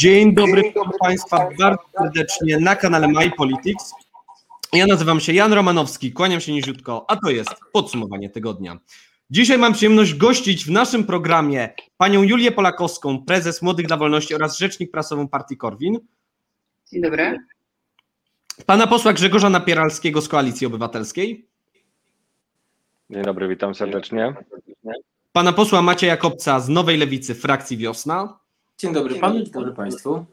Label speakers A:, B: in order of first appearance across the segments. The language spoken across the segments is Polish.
A: Dzień dobry, witam Państwa bardzo serdecznie na kanale My Politics. Ja nazywam się Jan Romanowski, kłaniam się niziutko, a to jest podsumowanie tygodnia. Dzisiaj mam przyjemność gościć w naszym programie panią Julię Polakowską, prezes Młodych dla Wolności oraz rzecznik prasową partii Korwin.
B: Dzień dobry.
A: Pana posła Grzegorza Napieralskiego z Koalicji Obywatelskiej.
C: Dzień dobry, witam serdecznie.
A: Pana posła Macieja Kopca z Nowej Lewicy, frakcji Wiosna.
D: Dzień dobry panu, dzień dobry państwu.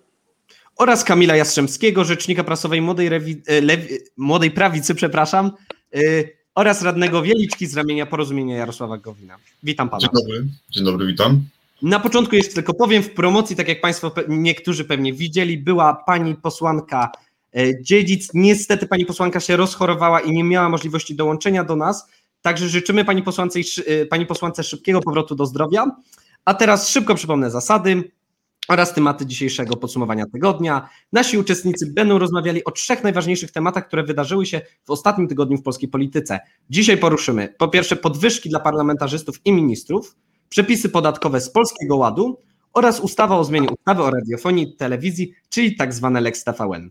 A: Oraz Kamila Jastrzębskiego, rzecznika prasowej Młodej, Rewi- e, Lewi- Młodej Prawicy, przepraszam, y, oraz radnego Wieliczki z ramienia Porozumienia Jarosława Gowina. Witam pana.
E: Dzień dobry, dzień dobry, witam.
A: Na początku jeszcze tylko powiem, w promocji, tak jak Państwo pe- niektórzy pewnie widzieli, była pani posłanka e, Dziedzic. Niestety pani posłanka się rozchorowała i nie miała możliwości dołączenia do nas, także życzymy pani posłance, e, pani posłance szybkiego powrotu do zdrowia. A teraz szybko przypomnę zasady oraz tematy dzisiejszego podsumowania tygodnia. Nasi uczestnicy będą rozmawiali o trzech najważniejszych tematach, które wydarzyły się w ostatnim tygodniu w polskiej polityce. Dzisiaj poruszymy po pierwsze podwyżki dla parlamentarzystów i ministrów, przepisy podatkowe z Polskiego Ładu oraz ustawa o zmianie ustawy o radiofonii i telewizji, czyli tak zwane Lex TVN.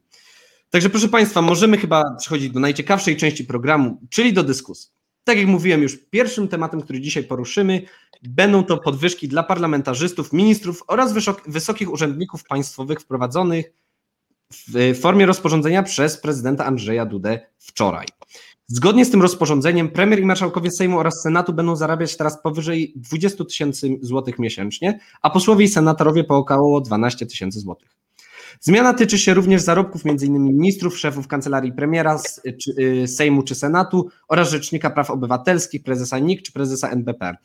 A: Także proszę Państwa, możemy chyba przechodzić do najciekawszej części programu, czyli do dyskusji. Tak jak mówiłem już, pierwszym tematem, który dzisiaj poruszymy, będą to podwyżki dla parlamentarzystów, ministrów oraz wysok- wysokich urzędników państwowych wprowadzonych w formie rozporządzenia przez prezydenta Andrzeja Dudę wczoraj. Zgodnie z tym rozporządzeniem premier i marszałkowie Sejmu oraz Senatu będą zarabiać teraz powyżej 20 tysięcy złotych miesięcznie, a posłowie i senatorowie po około 12 tysięcy złotych. Zmiana tyczy się również zarobków m.in. ministrów, szefów kancelarii premiera, czy, y, Sejmu czy Senatu oraz Rzecznika Praw Obywatelskich, prezesa NIK czy prezesa NBP.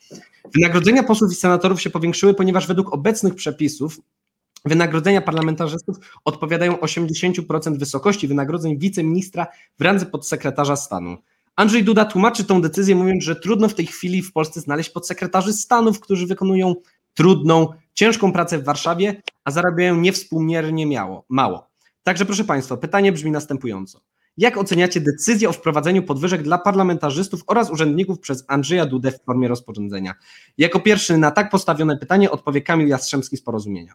A: Wynagrodzenia posłów i senatorów się powiększyły, ponieważ według obecnych przepisów wynagrodzenia parlamentarzystów odpowiadają 80% wysokości wynagrodzeń wiceministra w randze podsekretarza stanu. Andrzej Duda tłumaczy tą decyzję, mówiąc, że trudno w tej chwili w Polsce znaleźć podsekretarzy stanów, którzy wykonują trudną, ciężką pracę w Warszawie, a zarabiają niewspółmiernie miało, mało. Także proszę Państwa, pytanie brzmi następująco. Jak oceniacie decyzję o wprowadzeniu podwyżek dla parlamentarzystów oraz urzędników przez Andrzeja Dudę w formie rozporządzenia? Jako pierwszy na tak postawione pytanie odpowie Kamil Jastrzębski z Porozumienia.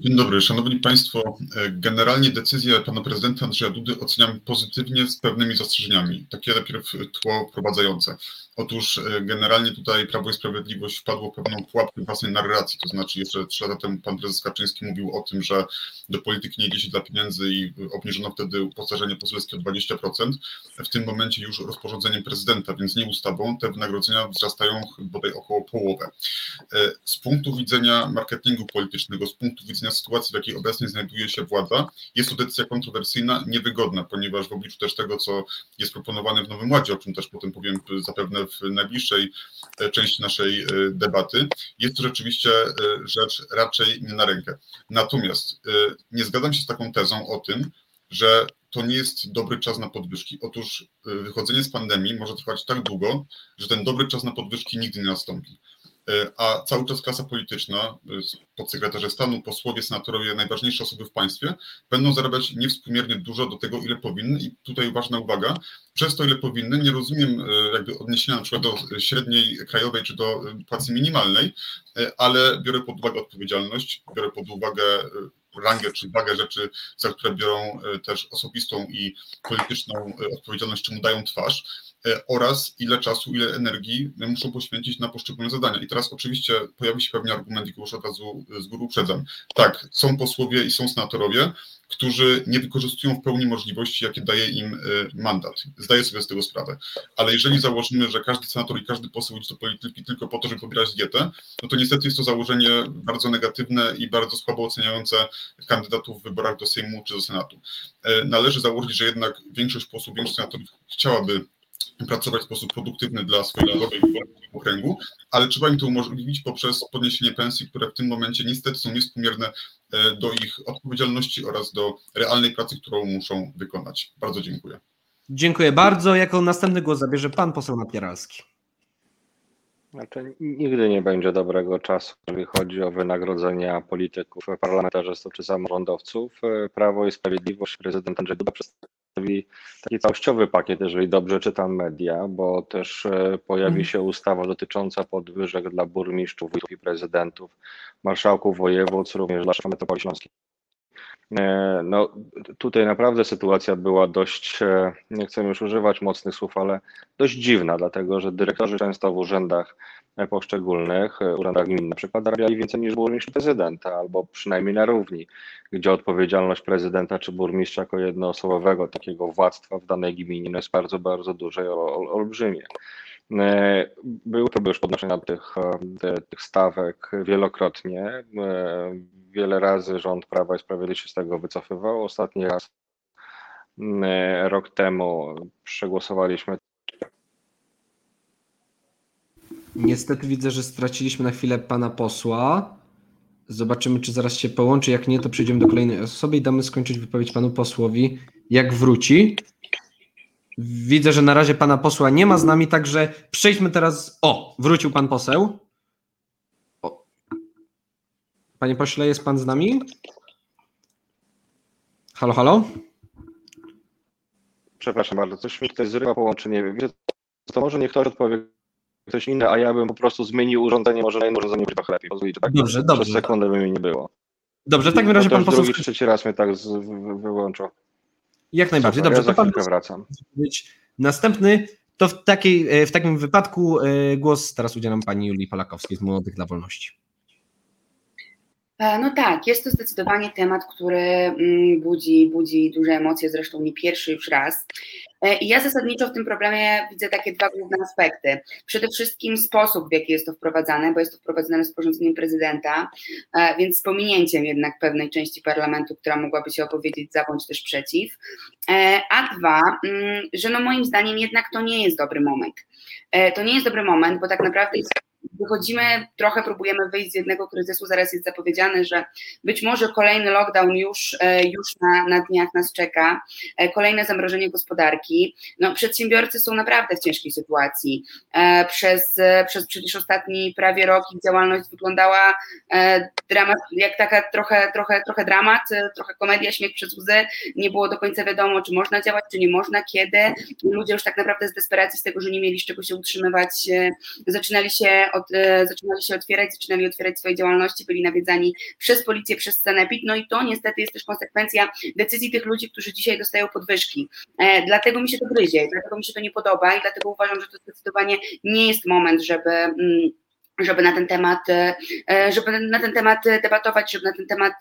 E: Dzień dobry, szanowni państwo. Generalnie decyzję pana prezydenta Andrzeja Dudy oceniam pozytywnie z pewnymi zastrzeżeniami. Takie najpierw tło wprowadzające. Otóż e, generalnie tutaj Prawo i Sprawiedliwość wpadło w pewną pułapkę własnej narracji, to znaczy jeszcze trzy lata temu pan prezes Kaczyński mówił o tym, że do polityki nie idzie się dla pieniędzy i obniżono wtedy uposażenie poselskie o 20%. W tym momencie już rozporządzeniem prezydenta, więc nie ustawą, te wynagrodzenia wzrastają bodaj około połowę. E, Z punktu widzenia marketingu politycznego, z punktu widzenia sytuacji, w jakiej obecnie znajduje się władza, jest to decyzja kontrowersyjna, niewygodna, ponieważ w obliczu też tego, co jest proponowane w Nowym Ładzie, o czym też potem powiem zapewne w najbliższej e, części naszej e, debaty, jest to rzeczywiście e, rzecz raczej nie na rękę. Natomiast nie zgadzam się z taką tezą o tym, że to nie jest dobry czas na podwyżki. Otóż wychodzenie z pandemii może trwać tak długo, że ten dobry czas na podwyżki nigdy nie nastąpi. E, A cały czas klasa polityczna, e, podsekretarze stanu, posłowie, senatorowie, najważniejsze osoby w państwie będą zarabiać niewspółmiernie dużo do tego, ile powinny. I tutaj ważna uwaga, przez to, ile powinny, nie rozumiem e, jakby odniesienia na przykład do średniej krajowej czy do płacy minimalnej, ale biorę pod uwagę odpowiedzialność, biorę pod uwagę rangę czy wagę rzeczy, za które biorą też osobistą i polityczną odpowiedzialność, czemu dają twarz oraz ile czasu, ile energii muszą poświęcić na poszczególne zadania. I teraz oczywiście pojawi się pewnie argument, i go już od razu e, z góry uprzedzam. Tak, są posłowie i są senatorowie, którzy nie wykorzystują w pełni możliwości, jakie daje im e, mandat. Zdaję sobie z tego sprawę. Ale jeżeli założymy, że każdy senator i każdy poseł idzie do polityki tylko po to, żeby pobierać dietę, no to niestety jest to założenie bardzo negatywne i bardzo słabo oceniające kandydatów w wyborach do Sejmu czy do Senatu. E, Należy założyć, że jednak większość posłów, większość senatorów chciałaby pracować w sposób produktywny dla swojej narodowej okręgu, ale trzeba im to umożliwić poprzez podniesienie pensji, które w tym momencie niestety są niewspółmierne e, do ich odpowiedzialności oraz do realnej pracy, którą muszą wykonać. Bardzo dziękuję.
A: Dziękuję bardzo. Jako następny głos zabierze pan poseł Napieralski.
C: Znaczy, nigdy nie będzie dobrego czasu, jeżeli chodzi o wynagrodzenia polityków, parlamentarzystów czy samorządowców. Prawo i Sprawiedliwość, prezydent Andrzej Duda taki całościowy pakiet, jeżeli dobrze czytam media, bo też e, pojawi mhm. się ustawa dotycząca podwyżek dla burmistrzów i prezydentów, marszałków województw, również dla metropolii śląskiej. E, no, tutaj naprawdę sytuacja była dość, e, nie chcę już używać mocnych słów, ale dość dziwna, dlatego że dyrektorzy często w urzędach poszczególnych, urzędach gmin na przykład zarabiali więcej niż burmistrz prezydenta, albo przynajmniej na równi, gdzie odpowiedzialność prezydenta czy burmistrza jako jednoosobowego takiego władztwa w danej gminie no jest bardzo, bardzo duże i olbrzymie. E, były próby już podnoszenia tych, e, tych stawek wielokrotnie. E, wiele razy rząd Prawa i Sprawiedliwości z tego wycofywał. Ostatni raz rok temu przegłosowaliśmy.
A: Niestety widzę, że straciliśmy na chwilę pana posła. Zobaczymy, czy zaraz się połączy. Jak nie, to przejdziemy do kolejnej osoby i damy skończyć wypowiedź panu posłowi, jak wróci. Widzę, że na razie pana posła nie ma z nami, także przejdźmy teraz. O, wrócił pan poseł. O. Panie pośle, jest pan z nami? Halo, halo?
C: Przepraszam bardzo, coś mi tutaj zrywa połączenie. To może niech ktoś odpowie ktoś inny, a ja bym po prostu zmienił urządzenie, może na inne urządzenie będzie trochę lepiej. Pozwólcie, tak dobrze, dobrze. Przez sekundę by mi nie było.
A: Dobrze, w takim razie pan poseł...
C: drugi, trzeci raz mnie tak z, wyłączył.
A: Jak najbardziej. Dobrze,
C: ja to pan wracam.
A: Następny to w, takiej, e, w takim wypadku e, głos teraz udzielam pani Julii Polakowskiej z Młodych dla Wolności.
B: E, no tak, jest to zdecydowanie temat, który mm, budzi, budzi duże emocje, zresztą nie pierwszy już raz. E, I ja zasadniczo w tym problemie widzę takie dwa główne aspekty. Przede wszystkim sposób, w jaki jest to wprowadzane, bo jest to wprowadzane rozporządzeniem prezydenta, e, więc z pominięciem jednak pewnej części parlamentu, która mogłaby się opowiedzieć za bądź też przeciw. A dwa, mm, że no moim zdaniem jednak to nie jest dobry moment. To nie jest dobry moment, bo tak naprawdę jest wychodzimy, trochę próbujemy wyjść z jednego kryzysu, zaraz jest zapowiedziane, że być może kolejny lockdown już, e, już na, na dniach nas czeka, e, kolejne zamrożenie gospodarki. No, przedsiębiorcy są naprawdę w ciężkiej sytuacji. E, przez, przez przecież ostatni prawie rok ich działalność wyglądała dramat, jak taka trochę, trochę, trochę dramat, trochę komedia, śmiech przez łzy. Nie było do końca wiadomo, czy można działać, czy nie można, kiedy. Ludzie już tak naprawdę z desperacji, z tego, że nie mieli z czego się utrzymywać, zaczynali się od, e, zaczynali się otwierać, zaczynali otwierać swoje działalności, byli nawiedzani przez policję, przez Sanepid, no i to niestety jest też konsekwencja decyzji tych ludzi, którzy dzisiaj dostają podwyżki. E, dlatego mi się to gryzie, dlatego mi się to nie podoba i dlatego uważam, że to zdecydowanie nie jest moment, żeby mm, żeby na ten temat, e, żeby na ten temat debatować, żeby na ten temat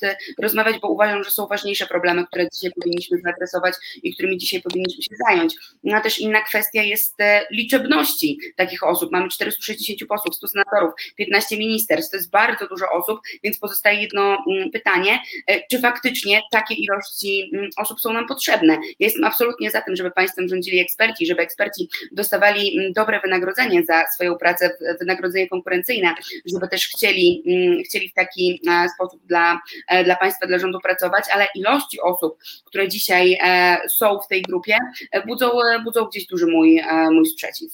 B: rozmawiać, bo uważam, że są ważniejsze problemy, które dzisiaj powinniśmy zaadresować i którymi dzisiaj powinniśmy się zająć. No a też inna kwestia jest e, liczebności takich osób. Mamy 460 posłów, 100 senatorów, 15 ministerstw, to jest bardzo dużo osób, więc pozostaje jedno mm, pytanie, e, czy faktycznie takie ilości mm, osób są nam potrzebne. Ja jestem absolutnie za tym, żeby państwem rządzili eksperci, żeby eksperci dostawali mm, dobre wynagrodzenie za swoją pracę, wynagrodzenie konkurencyjne, konkurencyjne, żeby też chcieli, mm, chcieli w taki e, sposób dla, e, dla państwa, dla rządu pracować, ale ilości osób, które dzisiaj e, są w tej grupie, budzą, budzą gdzieś duży mój, mój sprzeciw.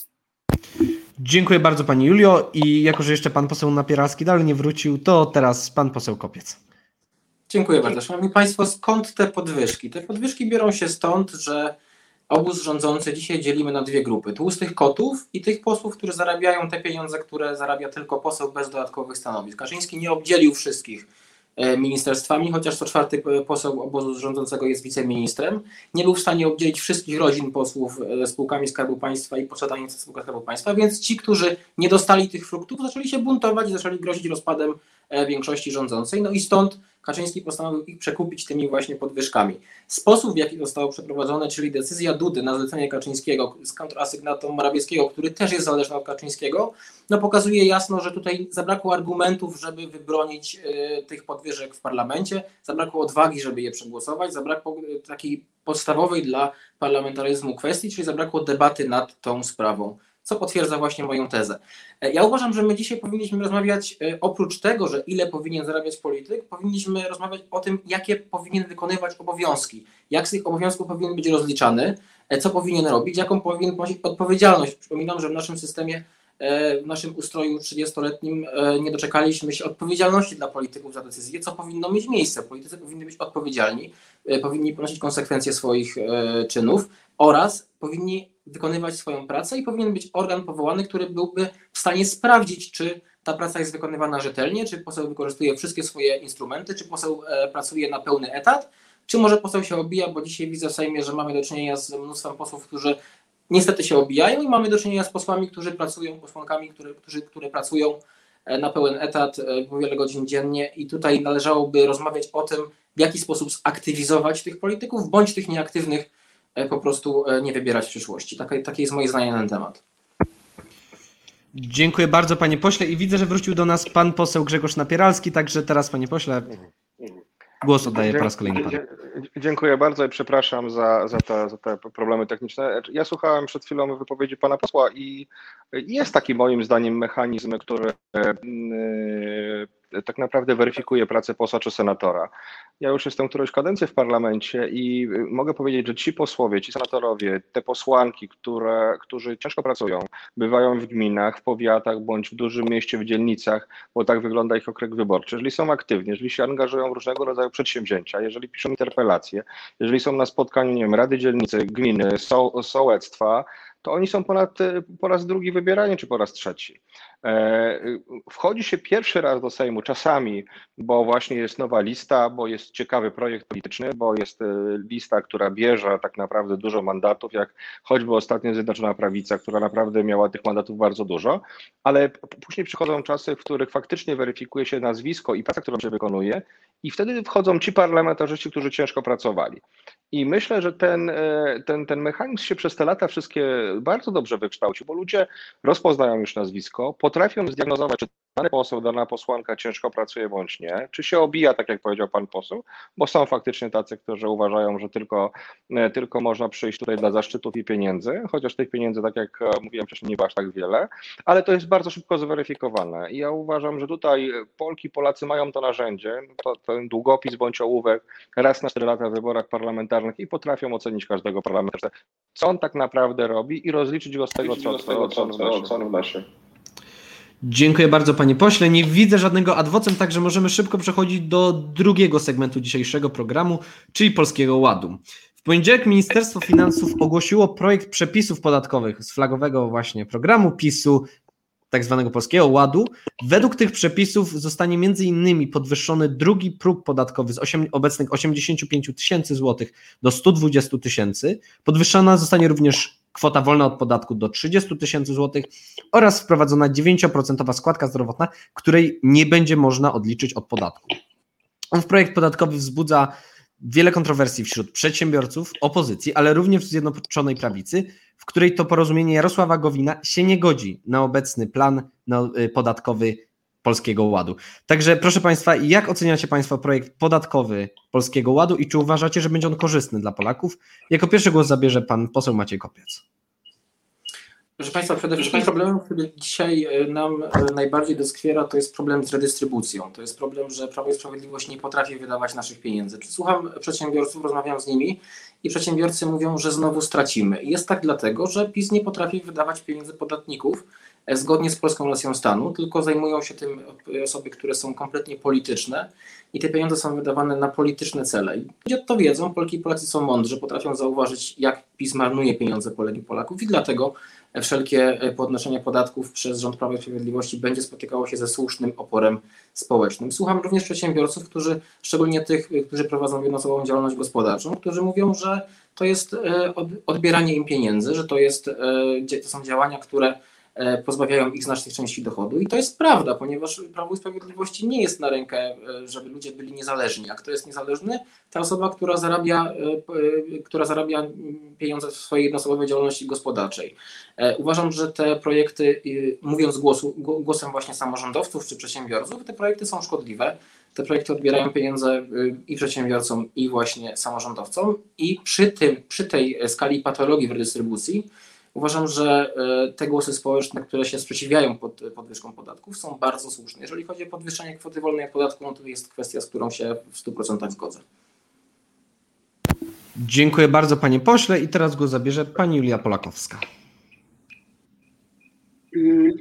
A: Dziękuję bardzo Pani Julio i jako, że jeszcze Pan poseł Napieralski dalej nie wrócił, to teraz Pan poseł Kopiec.
D: Dziękuję bardzo. Szanowni Państwo, skąd te podwyżki? Te podwyżki biorą się stąd, że obóz rządzący dzisiaj dzielimy na dwie grupy: tłustych kotów i tych posłów, którzy zarabiają te pieniądze, które zarabia tylko poseł bez dodatkowych stanowisk. Kaczyński nie obdzielił wszystkich e, ministerstwami, chociaż co czwarty poseł obozu rządzącego jest wiceministrem. Nie był w stanie obdzielić wszystkich rodzin posłów e, spółkami Skarbu Państwa i posiadanymi w spółkach Skarbu Państwa, więc ci, którzy nie dostali tych fruktów, zaczęli się buntować i zaczęli grozić rozpadem e, większości rządzącej. No i stąd Kaczyński postanowił ich przekupić tymi właśnie podwyżkami. Sposób, w jaki zostało przeprowadzone, czyli decyzja Dudy na zlecenie Kaczyńskiego z kontrasygnatą Morawieckiego, który też jest zależny od Kaczyńskiego, no pokazuje jasno, że tutaj zabrakło argumentów, żeby wybronić y, tych podwyżek w parlamencie, zabrakło odwagi, żeby je przegłosować, zabrakło y, takiej podstawowej dla parlamentaryzmu kwestii, czyli zabrakło debaty nad tą sprawą co potwierdza właśnie moją tezę. E, ja uważam, że my dzisiaj powinniśmy rozmawiać e, oprócz tego, że ile powinien zarabiać polityk, powinniśmy rozmawiać o tym, jakie powinien wykonywać obowiązki, jak z tych obowiązków powinien być rozliczany, e, co powinien robić, jaką powinien ponosić odpowiedzialność. Przypominam, że w naszym systemie w naszym ustroju 30-letnim nie doczekaliśmy się odpowiedzialności dla polityków za decyzje, co powinno mieć miejsce. Politycy powinni być odpowiedzialni, powinni ponosić konsekwencje swoich czynów oraz powinni wykonywać swoją pracę i powinien być organ powołany, który byłby w stanie sprawdzić, czy ta praca jest wykonywana rzetelnie, czy poseł wykorzystuje wszystkie swoje instrumenty, czy poseł pracuje na pełny etat, czy może poseł się obija, bo dzisiaj widzę w Sejmie, że mamy do czynienia z mnóstwem posłów, którzy niestety się obijają i mamy do czynienia z posłami, którzy pracują, posłankami, które, którzy, które pracują e, na pełen etat e, po wiele godzin dziennie i tutaj należałoby rozmawiać o tym, w jaki sposób zaktywizować tych polityków, bądź tych nieaktywnych e, po prostu nie wybierać w przyszłości. Takie, takie jest moje zdanie na ten temat.
A: Dziękuję bardzo panie pośle i widzę, że wrócił do nas pan poseł Grzegorz Napieralski, także teraz panie pośle Głos oddaję po raz kolejny panu.
C: Dziękuję bardzo i przepraszam za, za, te, za te problemy techniczne. Ja słuchałem przed chwilą wypowiedzi pana posła i jest taki moim zdaniem mechanizm, który tak naprawdę weryfikuje pracę posła czy senatora. Ja już jestem którąś kadencję w parlamencie i mogę powiedzieć, że ci posłowie, ci senatorowie, te posłanki, które, którzy ciężko pracują, bywają w gminach, w powiatach bądź w dużym mieście, w dzielnicach, bo tak wygląda ich okręg wyborczy. Jeżeli są aktywni, jeżeli się angażują w różnego rodzaju przedsięwzięcia, jeżeli piszą interpelacje, jeżeli są na spotkaniu, nie wiem, Rady Dzielnicy, Gminy, so, sołectwa, to oni są ponad, po raz drugi wybierani, czy po raz trzeci. E, wchodzi się pierwszy raz do Sejmu czasami, bo właśnie jest nowa lista, bo jest ciekawy projekt polityczny, bo jest e, lista, która bierze tak naprawdę dużo mandatów, jak choćby ostatnio Zjednoczona Prawica, która naprawdę miała tych mandatów bardzo dużo, ale później przychodzą czasy, w których faktycznie weryfikuje się nazwisko i praca, którą się wykonuje i wtedy wchodzą ci parlamentarzyści, którzy ciężko pracowali. I myślę, że ten, e, ten, ten mechanizm się przez te lata wszystkie bardzo dobrze wykształcił, bo ludzie rozpoznają już nazwisko, potrafią zdiagnozować, czy dany poseł, dana posłanka ciężko pracuje bądź nie, czy się obija, tak jak powiedział pan poseł, bo są faktycznie tacy, którzy uważają, że tylko, e, tylko można przyjść tutaj dla zaszczytów i pieniędzy, chociaż tych pieniędzy, tak jak e, mówiłem wcześniej, nie ma aż tak wiele, ale to jest bardzo szybko zweryfikowane i ja uważam, że tutaj Polki, Polacy mają to narzędzie, to, ten długopis bądź ołówek raz na 4 lata w wyborach parlamentarnych i potrafią ocenić każdego parlamentarza, co on tak naprawdę robi i rozliczyć go z tego, co, co, co, co, co on wnosi.
A: Dziękuję bardzo panie pośle. Nie widzę żadnego adwocem, także możemy szybko przechodzić do drugiego segmentu dzisiejszego programu, czyli Polskiego Ładu. W poniedziałek Ministerstwo Finansów ogłosiło projekt przepisów podatkowych z flagowego właśnie programu PiSu, tak zwanego Polskiego Ładu. Według tych przepisów zostanie między innymi podwyższony drugi próg podatkowy z 8, obecnych 85 tysięcy złotych do 120 tysięcy. Podwyższona zostanie również kwota wolna od podatku do 30 tysięcy złotych oraz wprowadzona 9% składka zdrowotna, której nie będzie można odliczyć od podatku. Ów projekt podatkowy wzbudza wiele kontrowersji wśród przedsiębiorców, opozycji, ale również w Zjednoczonej Prawicy, w której to porozumienie Jarosława Gowina się nie godzi na obecny plan y, podatkowy Polskiego Ładu. Także proszę Państwa, jak oceniacie Państwo projekt podatkowy Polskiego Ładu i czy uważacie, że będzie on korzystny dla Polaków? Jako pierwszy głos zabierze pan poseł Maciej Kopiec.
D: Proszę Państwa, przede wszystkim problemem, który dzisiaj e, nam e, najbardziej doskwiera, to jest problem z redystrybucją. To jest problem, że Prawo i Sprawiedliwość nie potrafi wydawać naszych pieniędzy. Słucham przedsiębiorców, rozmawiam z nimi i przedsiębiorcy mówią, że znowu stracimy. I jest tak dlatego, że PiS nie potrafi wydawać pieniędzy podatników e, zgodnie z polską racją stanu, tylko zajmują się tym osoby, które są kompletnie polityczne i te pieniądze są wydawane na polityczne cele. I ludzie to wiedzą, Polki i Polacy są mądrzy, potrafią zauważyć, jak PiS marnuje pieniądze Polek i Polaków i dlatego wszelkie podnoszenie podatków przez rząd Prawa i Sprawiedliwości będzie spotykało się ze słusznym oporem społecznym. Słucham również przedsiębiorców, którzy, szczególnie tych, którzy prowadzą jednoosobową działalność gospodarczą, którzy mówią, że to jest e, odbieranie im pieniędzy, że to, jest, e, to są działania, które E, pozbawiają ich znacznych części dochodu. I to jest prawda, ponieważ Prawo i Sprawiedliwości nie jest na rękę, e, żeby ludzie byli niezależni. A kto jest niezależny? Ta osoba, która zarabia, e, która zarabia pieniądze w swojej jednoosobowej działalności gospodarczej. Uważam, że te projekty, mówiąc głosu, głosem właśnie samorządowców czy przedsiębiorców, te projekty są szkodliwe. Te projekty odbierają pieniądze i przedsiębiorcom, i właśnie samorządowcom. I przy, tym, przy tej skali patologii w redystrybucji, Uważam, że e, te głosy społeczne, które się sprzeciwiają pod podwyżką podatków, są bardzo słuszne. Jeżeli chodzi o podwyższenie kwoty wolnej od podatku, no to jest kwestia, z którą się w 100% zgodzę.
A: Dziękuję bardzo panie pośle i teraz go zabierze pani Julia Polakowska.
B: Mm,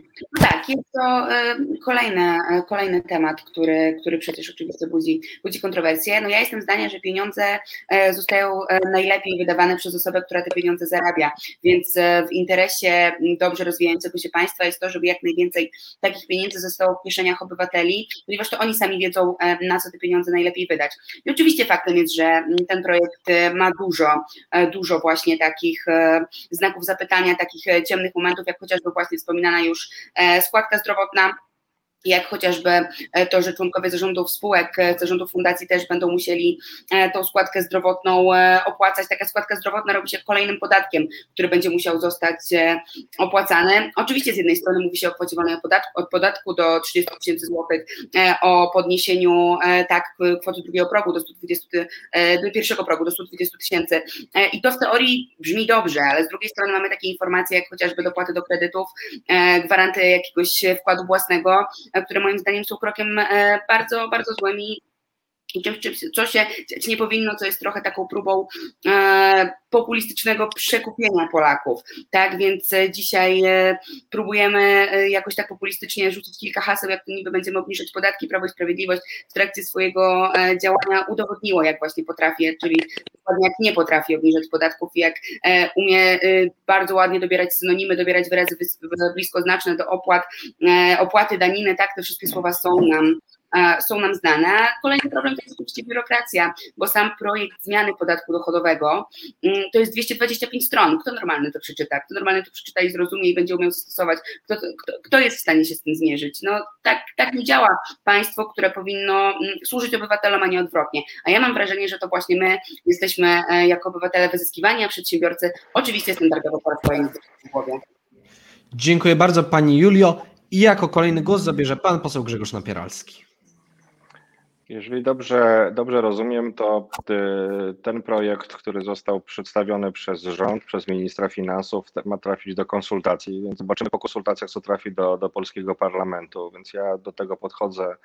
B: tak, jest to e, kolejny, e, kolejny temat, który, który przecież oczywiście budzi, budzi kontrowersje. No ja jestem zdania, że pieniądze e, zostają najlepiej wydawane przez osobę, która te pieniądze zarabia, więc w interesie dobrze rozwijającego się państwa jest to, żeby jak najwięcej takich pieniędzy zostało w kieszeniach obywateli, ponieważ to oni sami wiedzą, na co te pieniądze najlepiej wydać. I oczywiście faktem jest, że ten projekt ma dużo, dużo właśnie takich znaków zapytania, takich ciemnych momentów, jak chociażby właśnie wspominana już E, składka zdrowotna jak chociażby e, to, że członkowie zarządów spółek, e, zarządów fundacji też będą musieli tą składkę zdrowotną opłacać. Taka składka zdrowotna robi się kolejnym podatkiem, który będzie musiał zostać opłacany. Oczywiście z jednej strony mówi się o kwocie wolnej od podatku do 30 tysięcy złotych, o podniesieniu tak kwoty drugiego progu do 120, do pierwszego progu do 120 tysięcy i to w teorii brzmi dobrze, ale z drugiej strony mamy takie informacje jak chociażby dopłaty do kredytów, gwaranty jakiegoś wkładu własnego, które moim zdaniem są krokiem e, bardzo, bardzo złym i czymś, co się nie powinno, co jest trochę taką próbą e, populistycznego przekupienia Polaków. Tak więc e, dzisiaj e, próbujemy e, jakoś tak populistycznie rzucić kilka haseł, jak niby będziemy obniżać podatki. Prawo i Sprawiedliwość w trakcie swojego e, działania udowodniło, jak właśnie potrafi, czyli dokładnie jak nie potrafi obniżać podatków, jak e, umie bardzo ładnie dobierać synonimy, dobierać wyrazy bliskoznaczne do opłat, opłaty, daniny, tak, te wszystkie słowa są nam są nam znane. Kolejny problem to jest oczywiście biurokracja, bo sam projekt zmiany podatku dochodowego mm, to jest 225 stron. Kto normalny to przeczyta? Kto normalny to przeczyta i zrozumie i będzie umiał stosować? Kto, kto, kto jest w stanie się z tym zmierzyć? No tak, tak nie działa państwo, które powinno mm, służyć obywatelom, a nie odwrotnie. A ja mam wrażenie, że to właśnie my jesteśmy e, jako obywatele wyzyskiwani, a przedsiębiorcy oczywiście standardowo po w głowie.
A: Dziękuję bardzo Pani Julio. I jako kolejny głos zabierze Pan poseł Grzegorz Napieralski.
C: Jeżeli dobrze, dobrze rozumiem, to ten projekt, który został przedstawiony przez rząd, przez ministra finansów, ma trafić do konsultacji, więc zobaczymy po konsultacjach, co trafi do, do polskiego parlamentu. Więc ja do tego podchodzę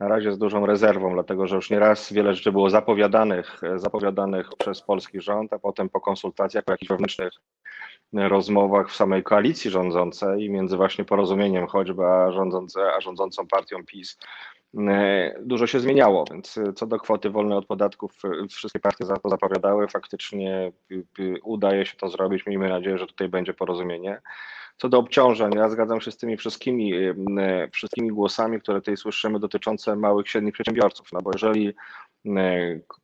C: na razie z dużą rezerwą, dlatego że już nieraz wiele rzeczy było zapowiadanych, zapowiadanych przez polski rząd, a potem po konsultacjach, po jakichś wewnętrznych rozmowach w samej koalicji rządzącej, między właśnie porozumieniem choćby a, rządzące, a rządzącą partią PiS, dużo się zmieniało, więc e, co do kwoty wolnej od podatków, e, wszystkie partie za to zapowiadały, faktycznie udaje się to zrobić, miejmy nadzieję, że tutaj będzie porozumienie. Co do obciążeń, ja zgadzam się z tymi wszystkimi, wszystkimi głosami, które tutaj słyszymy dotyczące małych, średnich przedsiębiorców, no bo jeżeli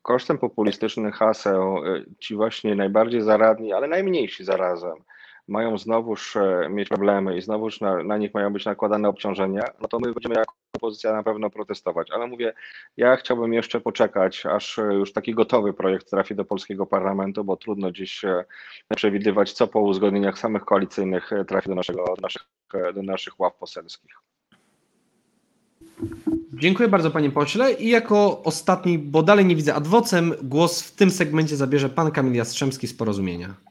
C: kosztem populistycznych haseł ci właśnie najbardziej zaradni, ale najmniejsi zarazem, mają znowuż mieć problemy i znowuż na, na nich mają być nakładane obciążenia, no to my będziemy jako opozycja na pewno protestować. Ale mówię, ja chciałbym jeszcze poczekać, aż już taki gotowy projekt trafi do polskiego parlamentu, bo trudno dziś e, przewidywać, co po uzgodnieniach samych koalicyjnych e, trafi do, naszego, do, naszych, e, do naszych ław poselskich.
A: Dziękuję bardzo panie pośle i jako ostatni, bo dalej nie widzę adwocem, głos w tym segmencie zabierze pan Kamil Jastrzębski z Porozumienia.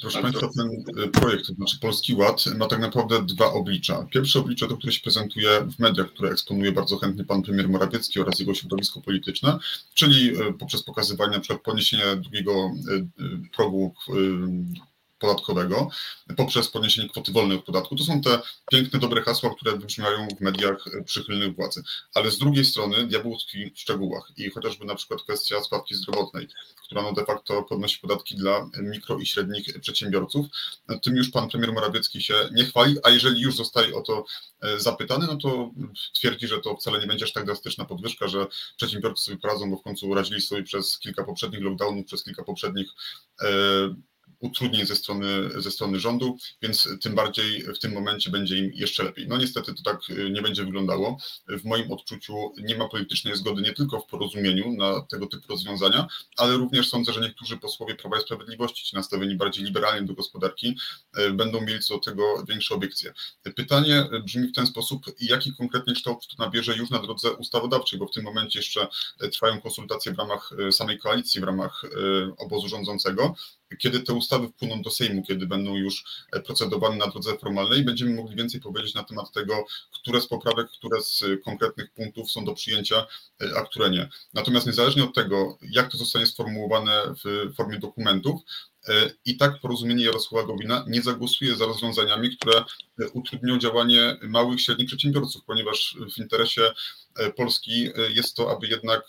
E: Proszę Państwa, ten e, projekt, to znaczy Polski Ład, ma tak naprawdę dwa oblicza. Pierwsze oblicze to, które się prezentuje w mediach, które eksponuje bardzo chętnie pan premier Morawiecki oraz jego środowisko polityczne, czyli e, poprzez pokazywanie na przykład drugiego e, progu podatkowego poprzez podniesienie kwoty wolnej od podatku. To są te piękne, dobre hasła, które wybrzmiają w mediach przychylnych władzy. Ale z drugiej strony diabeł tkwi w szczegółach i chociażby na przykład kwestia składki zdrowotnej, która no de facto podnosi podatki dla mikro i średnich przedsiębiorców. Tym już pan premier Morawiecki się nie chwali, a jeżeli już zostaje o to e, zapytany, no to twierdzi, że to wcale nie będzie aż tak drastyczna podwyżka, że przedsiębiorcy sobie poradzą, bo w końcu radzili sobie przez kilka poprzednich lockdownów, przez kilka poprzednich e, utrudnień ze strony, ze strony rządu, więc tym bardziej w tym momencie będzie im jeszcze lepiej. No niestety to tak y, nie będzie wyglądało. W moim odczuciu nie ma politycznej zgody nie tylko w porozumieniu na tego typu rozwiązania, ale również sądzę, że niektórzy posłowie Prawa i Sprawiedliwości, ci nastawieni bardziej liberalnie do gospodarki, y, będą mieli co do tego większe obiekcje. Pytanie brzmi w ten sposób, jaki konkretnie kształt to nabierze już na drodze ustawodawczej, bo w tym momencie jeszcze trwają konsultacje w ramach y, samej koalicji, w ramach obozu rządzącego kiedy te ustawy wpłyną do Sejmu, kiedy będą już e, procedowane na drodze formalnej, będziemy mogli więcej powiedzieć na temat tego, które z poprawek, które z konkretnych punktów są do przyjęcia, e, a które nie. Natomiast niezależnie od tego, jak to zostanie sformułowane w formie dokumentów, e, i tak porozumienie Jarosława Gowina nie zagłosuje za rozwiązaniami, które utrudnią działanie małych, średnich przedsiębiorców, ponieważ w interesie Polski jest to, aby jednak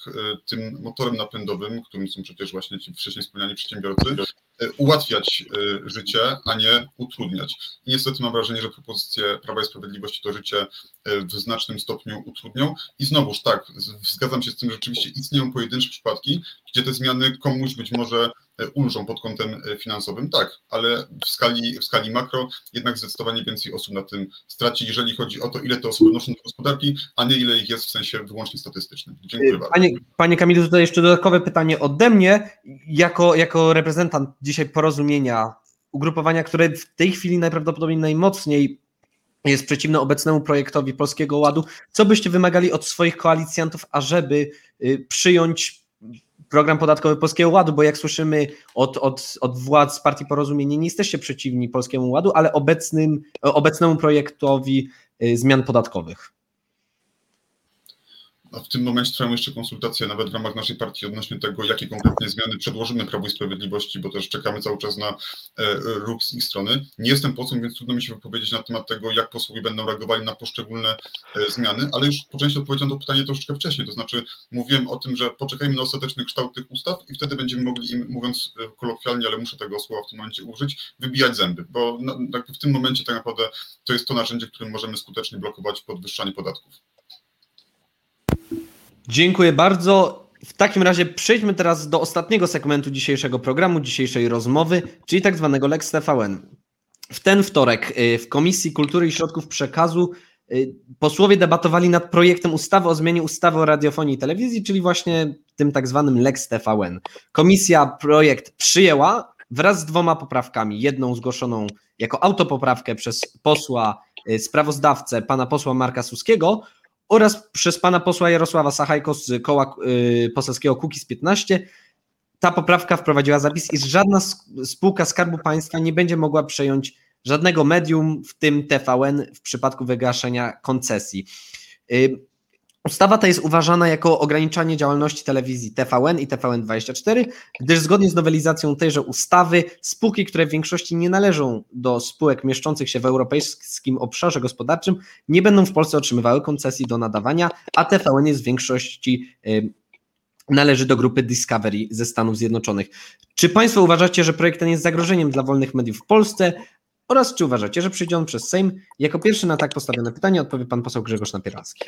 E: tym motorem napędowym, którym są przecież właśnie ci wcześniej wspomniani przedsiębiorcy, ułatwiać życie, a nie utrudniać. I niestety mam wrażenie, że propozycje Prawa i Sprawiedliwości to życie w znacznym stopniu utrudnią. I znowuż tak, zgadzam się z tym, że rzeczywiście istnieją pojedyncze przypadki, gdzie te zmiany komuś być może E, ulżą pod kątem e, finansowym, tak, ale w skali, w skali makro jednak zdecydowanie więcej osób na tym straci, jeżeli chodzi o to, ile te osoby noszą do gospodarki, a nie ile ich jest w sensie wyłącznie statystycznym. Dziękuję bardzo.
A: Panie, panie Kamilu, tutaj jeszcze dodatkowe pytanie ode mnie. Jako, jako reprezentant dzisiaj porozumienia, ugrupowania, które w tej chwili najprawdopodobniej najmocniej jest przeciwne obecnemu projektowi Polskiego Ładu, co byście wymagali od swoich koalicjantów, ażeby y, przyjąć program podatkowy Polskiego Ładu, bo jak słyszymy od, od, od władz Partii Porozumienie, nie jesteście przeciwni Polskiemu Ładu, ale obecnym, obecnemu projektowi y, zmian podatkowych.
E: A w tym momencie trwają jeszcze konsultacje nawet w ramach naszej partii odnośnie tego, jakie konkretnie zmiany przedłożymy Prawu i Sprawiedliwości, bo też czekamy cały czas na e, ruch z ich strony. Nie jestem posłem, więc trudno mi się wypowiedzieć na temat tego, jak posłowie będą reagowali na poszczególne e, zmiany, ale już po części odpowiedziałem to pytanie troszeczkę wcześniej, to znaczy mówiłem o tym, że poczekajmy na ostateczny kształt tych ustaw i wtedy będziemy mogli im, mówiąc e, kolokwialnie, ale muszę tego słowa w tym momencie użyć, wybijać zęby, bo no, w tym momencie tak naprawdę to jest to narzędzie, którym możemy skutecznie blokować podwyższanie podatków.
A: Dziękuję bardzo. W takim razie przejdźmy teraz do ostatniego segmentu dzisiejszego programu, dzisiejszej rozmowy, czyli tak zwanego Lex TVN. W ten wtorek y, w Komisji Kultury i Środków Przekazu y, posłowie debatowali nad projektem ustawy o zmianie ustawy o radiofonii i telewizji, czyli właśnie tym tak zwanym Lex TVN. Komisja projekt przyjęła wraz z dwoma poprawkami. Jedną zgłoszoną jako autopoprawkę przez posła y, sprawozdawcę, pana posła Marka Suskiego oraz przez pana posła Jarosława Sachajko z koła y, poselskiego Kukiz 15. Ta poprawka wprowadziła zapis, iż żadna spółka Skarbu Państwa nie będzie mogła przejąć żadnego medium, w tym TVN, w przypadku wygaszenia koncesji. Y, Ustawa ta jest uważana jako ograniczanie działalności telewizji TVN i TVN24, gdyż zgodnie z nowelizacją tejże ustawy spółki, które w większości nie należą do spółek mieszczących się w europejskim obszarze gospodarczym, nie będą w Polsce otrzymywały koncesji do nadawania, a TVN jest w większości należy do grupy Discovery ze Stanów Zjednoczonych. Czy Państwo uważacie, że projekt ten jest zagrożeniem dla wolnych mediów w Polsce? Oraz czy uważacie, że przyjdzie on przez Sejm? Jako pierwszy na tak postawione pytanie odpowie pan poseł Grzegorz Napieralski.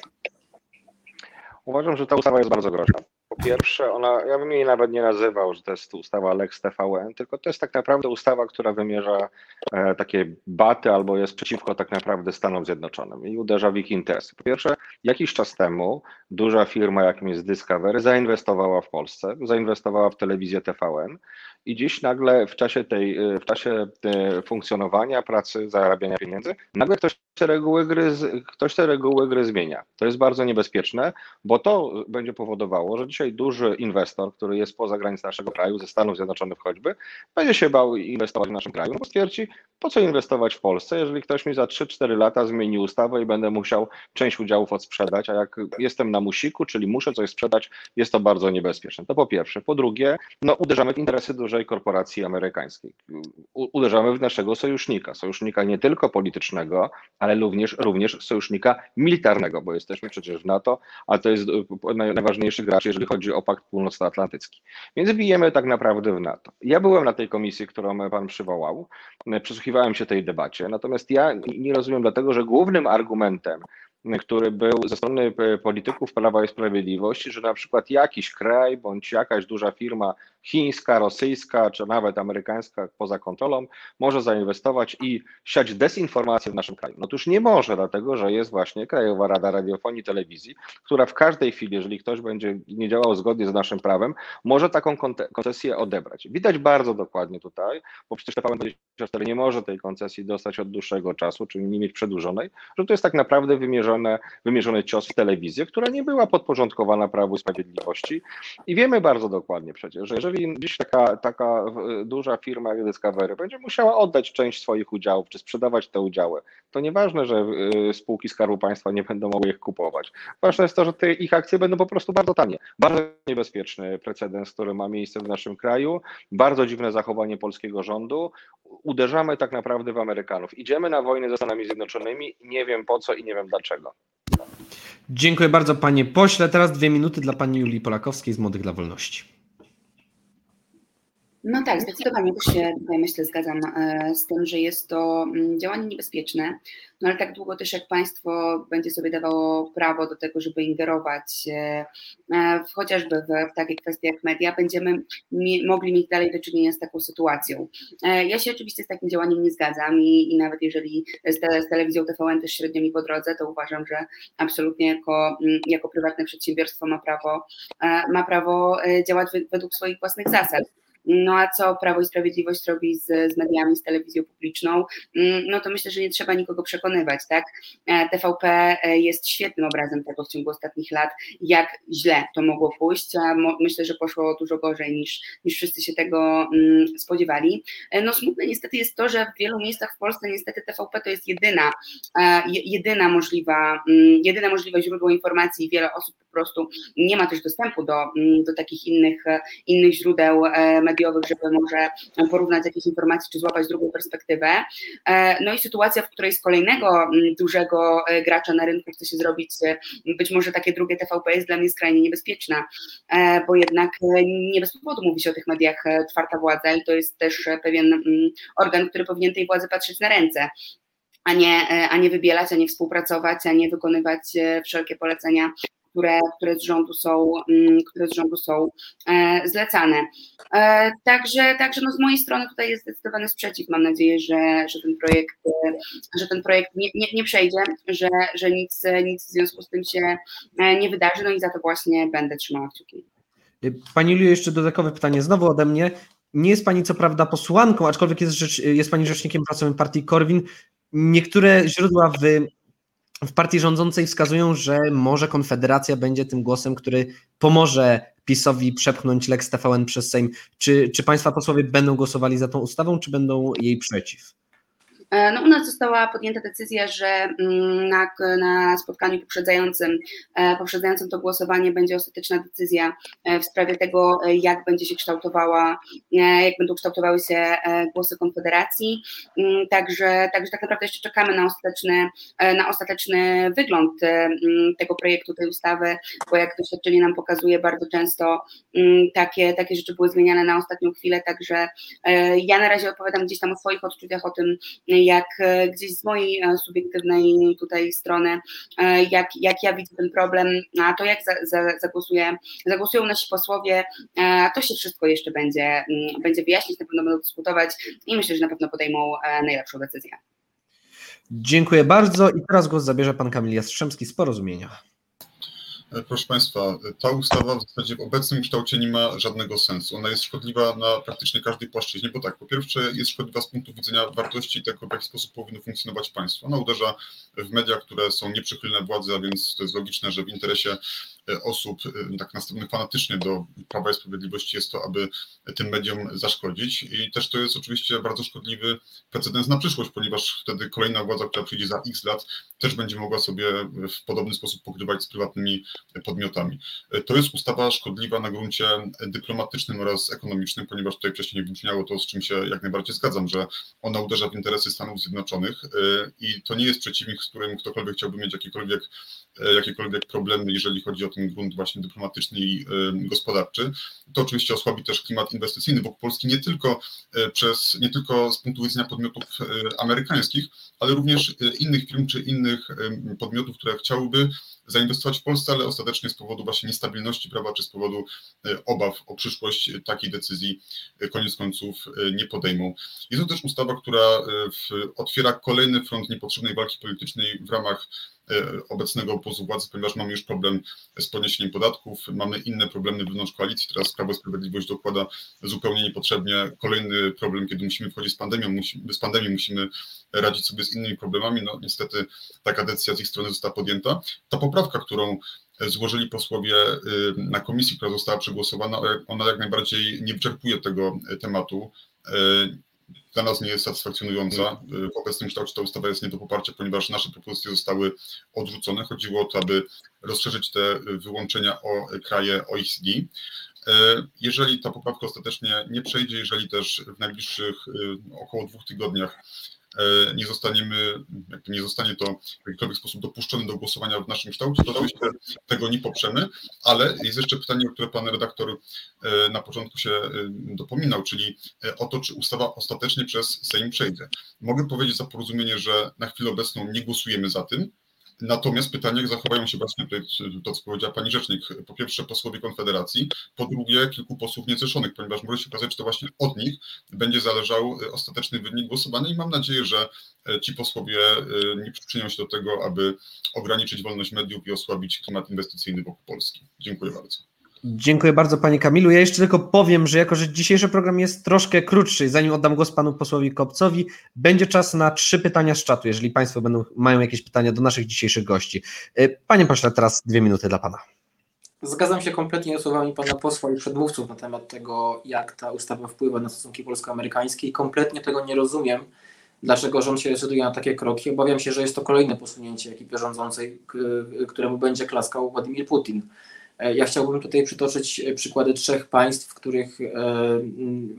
C: Uważam, że ta ustawa jest bardzo groźna. Po pierwsze, ona, ja bym jej nawet nie nazywał, że to jest ustawa Lex TVN, tylko to jest tak naprawdę ustawa, która wymierza e, takie baty albo jest przeciwko tak naprawdę Stanom Zjednoczonym i uderza w ich interesy. Po pierwsze, jakiś czas temu duża firma, jakim jest Discovery, zainwestowała w Polsce, zainwestowała w telewizję TVN i dziś nagle w czasie tej, e, w czasie e, funkcjonowania, pracy, zarabiania pieniędzy, nagle ktoś te reguły gry, ktoś te reguły gry zmienia. To jest bardzo niebezpieczne, bo to będzie powodowało, że dzisiaj duży inwestor, który jest poza granicą naszego kraju, ze Stanów Zjednoczonych choćby, będzie się bał inwestować w naszym kraju, bo stwierdzi, po co inwestować w Polsce, jeżeli ktoś mi za 3-4 lata zmieni ustawę i będę musiał część udziałów odsprzedać, a jak jestem na musiku, czyli muszę coś sprzedać, jest to bardzo niebezpieczne. To po pierwsze. Po drugie, no uderzamy w interesy dużej korporacji amerykańskiej. uderzamy w naszego sojusznika, sojusznika nie tylko politycznego, ale również, również sojusznika militarnego, bo jesteśmy przecież w NATO, a to jest e, najważniejszy gracz, jeżeli chodzi o Pakt Północnoatlantycki. Więc bijemy tak naprawdę w NATO. Ja byłem na tej komisji, którą Pan przywołał, e, przysłuchiwałem się tej debacie, natomiast ja nie rozumiem dlatego, że głównym argumentem który był ze strony polityków Prawa i Sprawiedliwości, że na przykład jakiś kraj bądź jakaś duża firma chińska, rosyjska czy nawet amerykańska poza kontrolą może zainwestować i siać dezinformację w naszym kraju. No Otóż nie może, dlatego że jest właśnie Krajowa Rada Radiofonii i Telewizji, która w każdej chwili, jeżeli ktoś będzie nie działał zgodnie z naszym prawem, może taką koncesję odebrać. Widać bardzo dokładnie tutaj, bo przecież TVN24 nie może tej koncesji dostać od dłuższego czasu, czyli nie mieć przedłużonej, że to jest tak naprawdę wymierzone wymierzone, wymierzony cios w telewizję, która nie była podporządkowana Prawu i Sprawiedliwości. I wiemy bardzo dokładnie przecież, że jeżeli dziś taka, taka duża firma jak Discovery będzie musiała oddać część swoich udziałów, czy sprzedawać te udziały, to nieważne, że y, spółki Skarbu Państwa nie będą mogły ich kupować. Ważne jest to, że te ich akcje będą po prostu bardzo tanie. Bardzo niebezpieczny precedens, który ma miejsce w naszym kraju, bardzo dziwne zachowanie polskiego rządu. Uderzamy tak naprawdę w Amerykanów. Idziemy na wojnę ze Stanami Zjednoczonymi, nie wiem po co i nie wiem dlaczego.
A: Dziękuję bardzo panie pośle. Teraz dwie minuty dla pani Julii Polakowskiej z Młodych dla Wolności.
B: No tak, zdecydowanie też się tutaj myślę zgadzam e, z tym, że jest to mm, działanie niebezpieczne, no ale tak długo też jak państwo będzie sobie dawało prawo do tego, żeby ingerować e, e, w, chociażby w, w takich kwestiach jak media, będziemy mi, mogli mieć dalej do czynienia z taką sytuacją. Ja się oczywiście z takim działaniem nie zgadzam i, i nawet jeżeli z, te, z telewizją TVN też średnio mi po drodze, to uważam, że absolutnie jako, mm, jako prywatne przedsiębiorstwo ma prawo, ma prawo działać według swoich własnych zasad. No a co Prawo i Sprawiedliwość robi z, z mediami, z telewizją publiczną? Mm, no to myślę, że nie trzeba nikogo przekonywać, tak? E, TVP e, jest świetnym obrazem tego w ciągu ostatnich lat, jak źle to mogło pójść, a myślę, że poszło dużo gorzej niż, niż wszyscy się tego mm, spodziewali. E, no smutne niestety jest to, że w wielu miejscach w Polsce niestety TVP to jest jedyna, jedyna możliwa, mm, jedyne możliwe źródło informacji i wiele osób po prostu nie ma też dostępu do, do takich innych, innych źródeł mediowych, żeby może porównać jakieś informacje czy złapać drugą perspektywę. E, no i sytuacja, w której z kolejnego mm, dużego e, gracza na rynku chce się zrobić e, być może takie drugie TVP jest dla mnie skrajnie niebezpieczna, bo jednak nie bez powodu mówi się o tych mediach czwarta władza i to jest też pewien mm, organ, który powinien tej władzy patrzeć na ręce a nie, a nie wybielać, a nie współpracować, a nie wykonywać wszelkie polecenia które, które, z rządu są, mm, które z rządu są e, zlecane. E, także, także no z mojej strony tutaj jest zdecydowany sprzeciw. Mam nadzieję, że, że ten projekt, e, że ten projekt nie, nie, nie przejdzie, że, że nic, nic w związku z tym się nie wydarzy, no i za to właśnie będę trzymała kciuki.
A: Pani Liu, jeszcze dodatkowe pytanie znowu ode mnie. Nie jest Pani co prawda posłanką, aczkolwiek jest, rzecz, jest Pani rzecznikiem prasowym partii Korwin. Niektóre źródła w w partii rządzącej wskazują, że może Konfederacja będzie tym głosem, który pomoże PiSowi przepchnąć Lex TVN przez Sejm. Czy, czy Państwa posłowie będą głosowali za tą ustawą, czy będą jej przeciw?
B: E, no, u nas została podjęta decyzja, że mm, na, na spotkaniu poprzedzającym, e, poprzedzającym to głosowanie będzie ostateczna decyzja e, w sprawie tego, jak będzie się kształtowała, jak będą kształtowały się głosy Konfederacji. Mm, także, także tak naprawdę jeszcze czekamy na ostateczny, na ostateczny wygląd mm, tego projektu, tej ustawy, bo jak doświadczenie nam pokazuje, bardzo często takie, takie rzeczy były zmieniane na ostatnią chwilę, także ja na razie opowiadam gdzieś tam o swoich odczuciach, o tym, jak e, gdzieś z mojej e, subiektywnej tutaj strony, e, jak, jak ja widzę ten problem, a to jak za, za, zagłosuje, zagłosują nasi posłowie, to się wszystko jeszcze będzie, mm, będzie wyjaśnić, na pewno będą dyskutować i myślę, że na pewno podejmą najlepszą decyzję.
A: Dziękuję bardzo i teraz głos zabierze pan Kamil Jastrzębski z Porozumienia.
E: E, proszę Państwa, ta ustawa w zasadzie w obecnym kształcie nie ma żadnego sensu. Ona jest szkodliwa na praktycznie każdej płaszczyźnie, bo tak, po pierwsze jest szkodliwa z punktu widzenia wartości tego, w jaki sposób powinno funkcjonować państwo. Ona uderza w media, które są nieprzychylne władzy, a więc to jest logiczne, że w interesie osób e, tak nastawionych fanatycznie do Prawa i Sprawiedliwości jest to, aby tym mediom zaszkodzić i też to jest oczywiście bardzo szkodliwy precedens na przyszłość, ponieważ wtedy kolejna władza, która przyjdzie za x lat, też będzie mogła sobie w podobny sposób pokrywać z prywatnymi podmiotami. To jest ustawa szkodliwa na gruncie dyplomatycznym oraz ekonomicznym, ponieważ tutaj wcześniej wybrzmiało to, z czym się jak najbardziej zgadzam, że ona uderza w interesy Stanów Zjednoczonych i to nie jest przeciwnik, z którym ktokolwiek chciałby mieć jakiekolwiek E, jakiekolwiek problemy, jeżeli chodzi o ten grunt właśnie dyplomatyczny i e, gospodarczy. To oczywiście osłabi też klimat inwestycyjny wokół Polski nie tylko e, przez, nie tylko z punktu widzenia podmiotów amerykańskich, ale również innych firm czy innych podmiotów, które chciałyby zainwestować w Polsce, ale ostatecznie z powodu właśnie niestabilności prawa czy z powodu obaw o przyszłość takiej decyzji koniec końców nie podejmą. Jest to też ustawa, która otwiera kolejny front niepotrzebnej walki politycznej w ramach obecnego obozu władzy, ponieważ mamy już problem z podniesieniem podatków, mamy inne problemy wewnątrz koalicji, teraz Prawo i Sprawiedliwość dokłada zupełnie niepotrzebnie kolejny problem, kiedy musimy wchodzić z pandemią, musimy, z pandemią musimy radzić sobie z innymi problemami, no niestety taka decyzja z ich strony została podjęta. Ta poprawka, którą złożyli posłowie na komisji, która została przegłosowana, ona jak najbardziej nie wyczerpuje tego tematu dla nas nie jest satysfakcjonująca. W obecnym kształcie ta ustawa jest nie do poparcia, ponieważ nasze propozycje zostały odrzucone. Chodziło o to, aby rozszerzyć te wyłączenia o kraje OECD. Jeżeli ta poprawka ostatecznie nie przejdzie, jeżeli też w najbliższych około dwóch tygodniach nie zostaniemy, nie zostanie to w jakikolwiek sposób dopuszczone do głosowania w naszym kształcie, to oczywiście tego nie poprzemy, ale jest jeszcze pytanie, o które pan redaktor e, na początku się e, dopominał, czyli o to, czy ustawa ostatecznie przez Sejm przejdzie. Mogę powiedzieć za porozumienie, że na chwilę obecną nie głosujemy za tym, Natomiast pytanie, jak zachowają się właśnie to, co powiedziała pani rzecznik, po pierwsze posłowie Konfederacji, po drugie kilku posłów niezrzeszonych, ponieważ może się okazać, że to właśnie od nich będzie zależał e, ostateczny wynik głosowania i mam nadzieję, że e, ci posłowie e, nie przyczynią się do tego, aby ograniczyć wolność mediów i osłabić klimat inwestycyjny wokół Polski. Dziękuję bardzo.
A: Dziękuję bardzo Panie Kamilu. Ja jeszcze tylko powiem, że jako, że dzisiejszy program jest troszkę krótszy, zanim oddam głos Panu posłowi Kopcowi, będzie czas na trzy pytania z czatu, jeżeli Państwo będą, mają jakieś pytania do naszych dzisiejszych gości. Y, panie pośle, teraz dwie minuty dla Pana.
D: Zgadzam się kompletnie z słowami Pana posła i przedmówców na temat tego, jak ta ustawa wpływa na stosunki polsko-amerykańskie i kompletnie tego nie rozumiem, dlaczego rząd się decyduje na takie kroki. Obawiam się, że jest to kolejne posunięcie ekipy rządzącej, któremu będzie klaskał Władimir Putin. E, ja chciałbym tutaj przytoczyć e, przykłady trzech państw, w których e,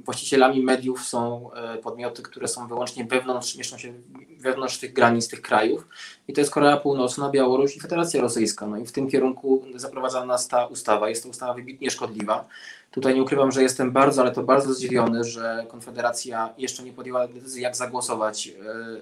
D: właścicielami mediów są podmioty, które są wyłącznie wewnątrz, mieszczą się wewnątrz tych granic tych krajów. I to jest Korea Północna, Białoruś i Federacja Rosyjska. No i w tym kierunku zaprowadzana nas ta ustawa. Jest to ustawa wybitnie szkodliwa. Tutaj nie ukrywam, że jestem bardzo, ale to bardzo zdziwiony, że Konfederacja jeszcze nie podjęła decyzji, jak zagłosować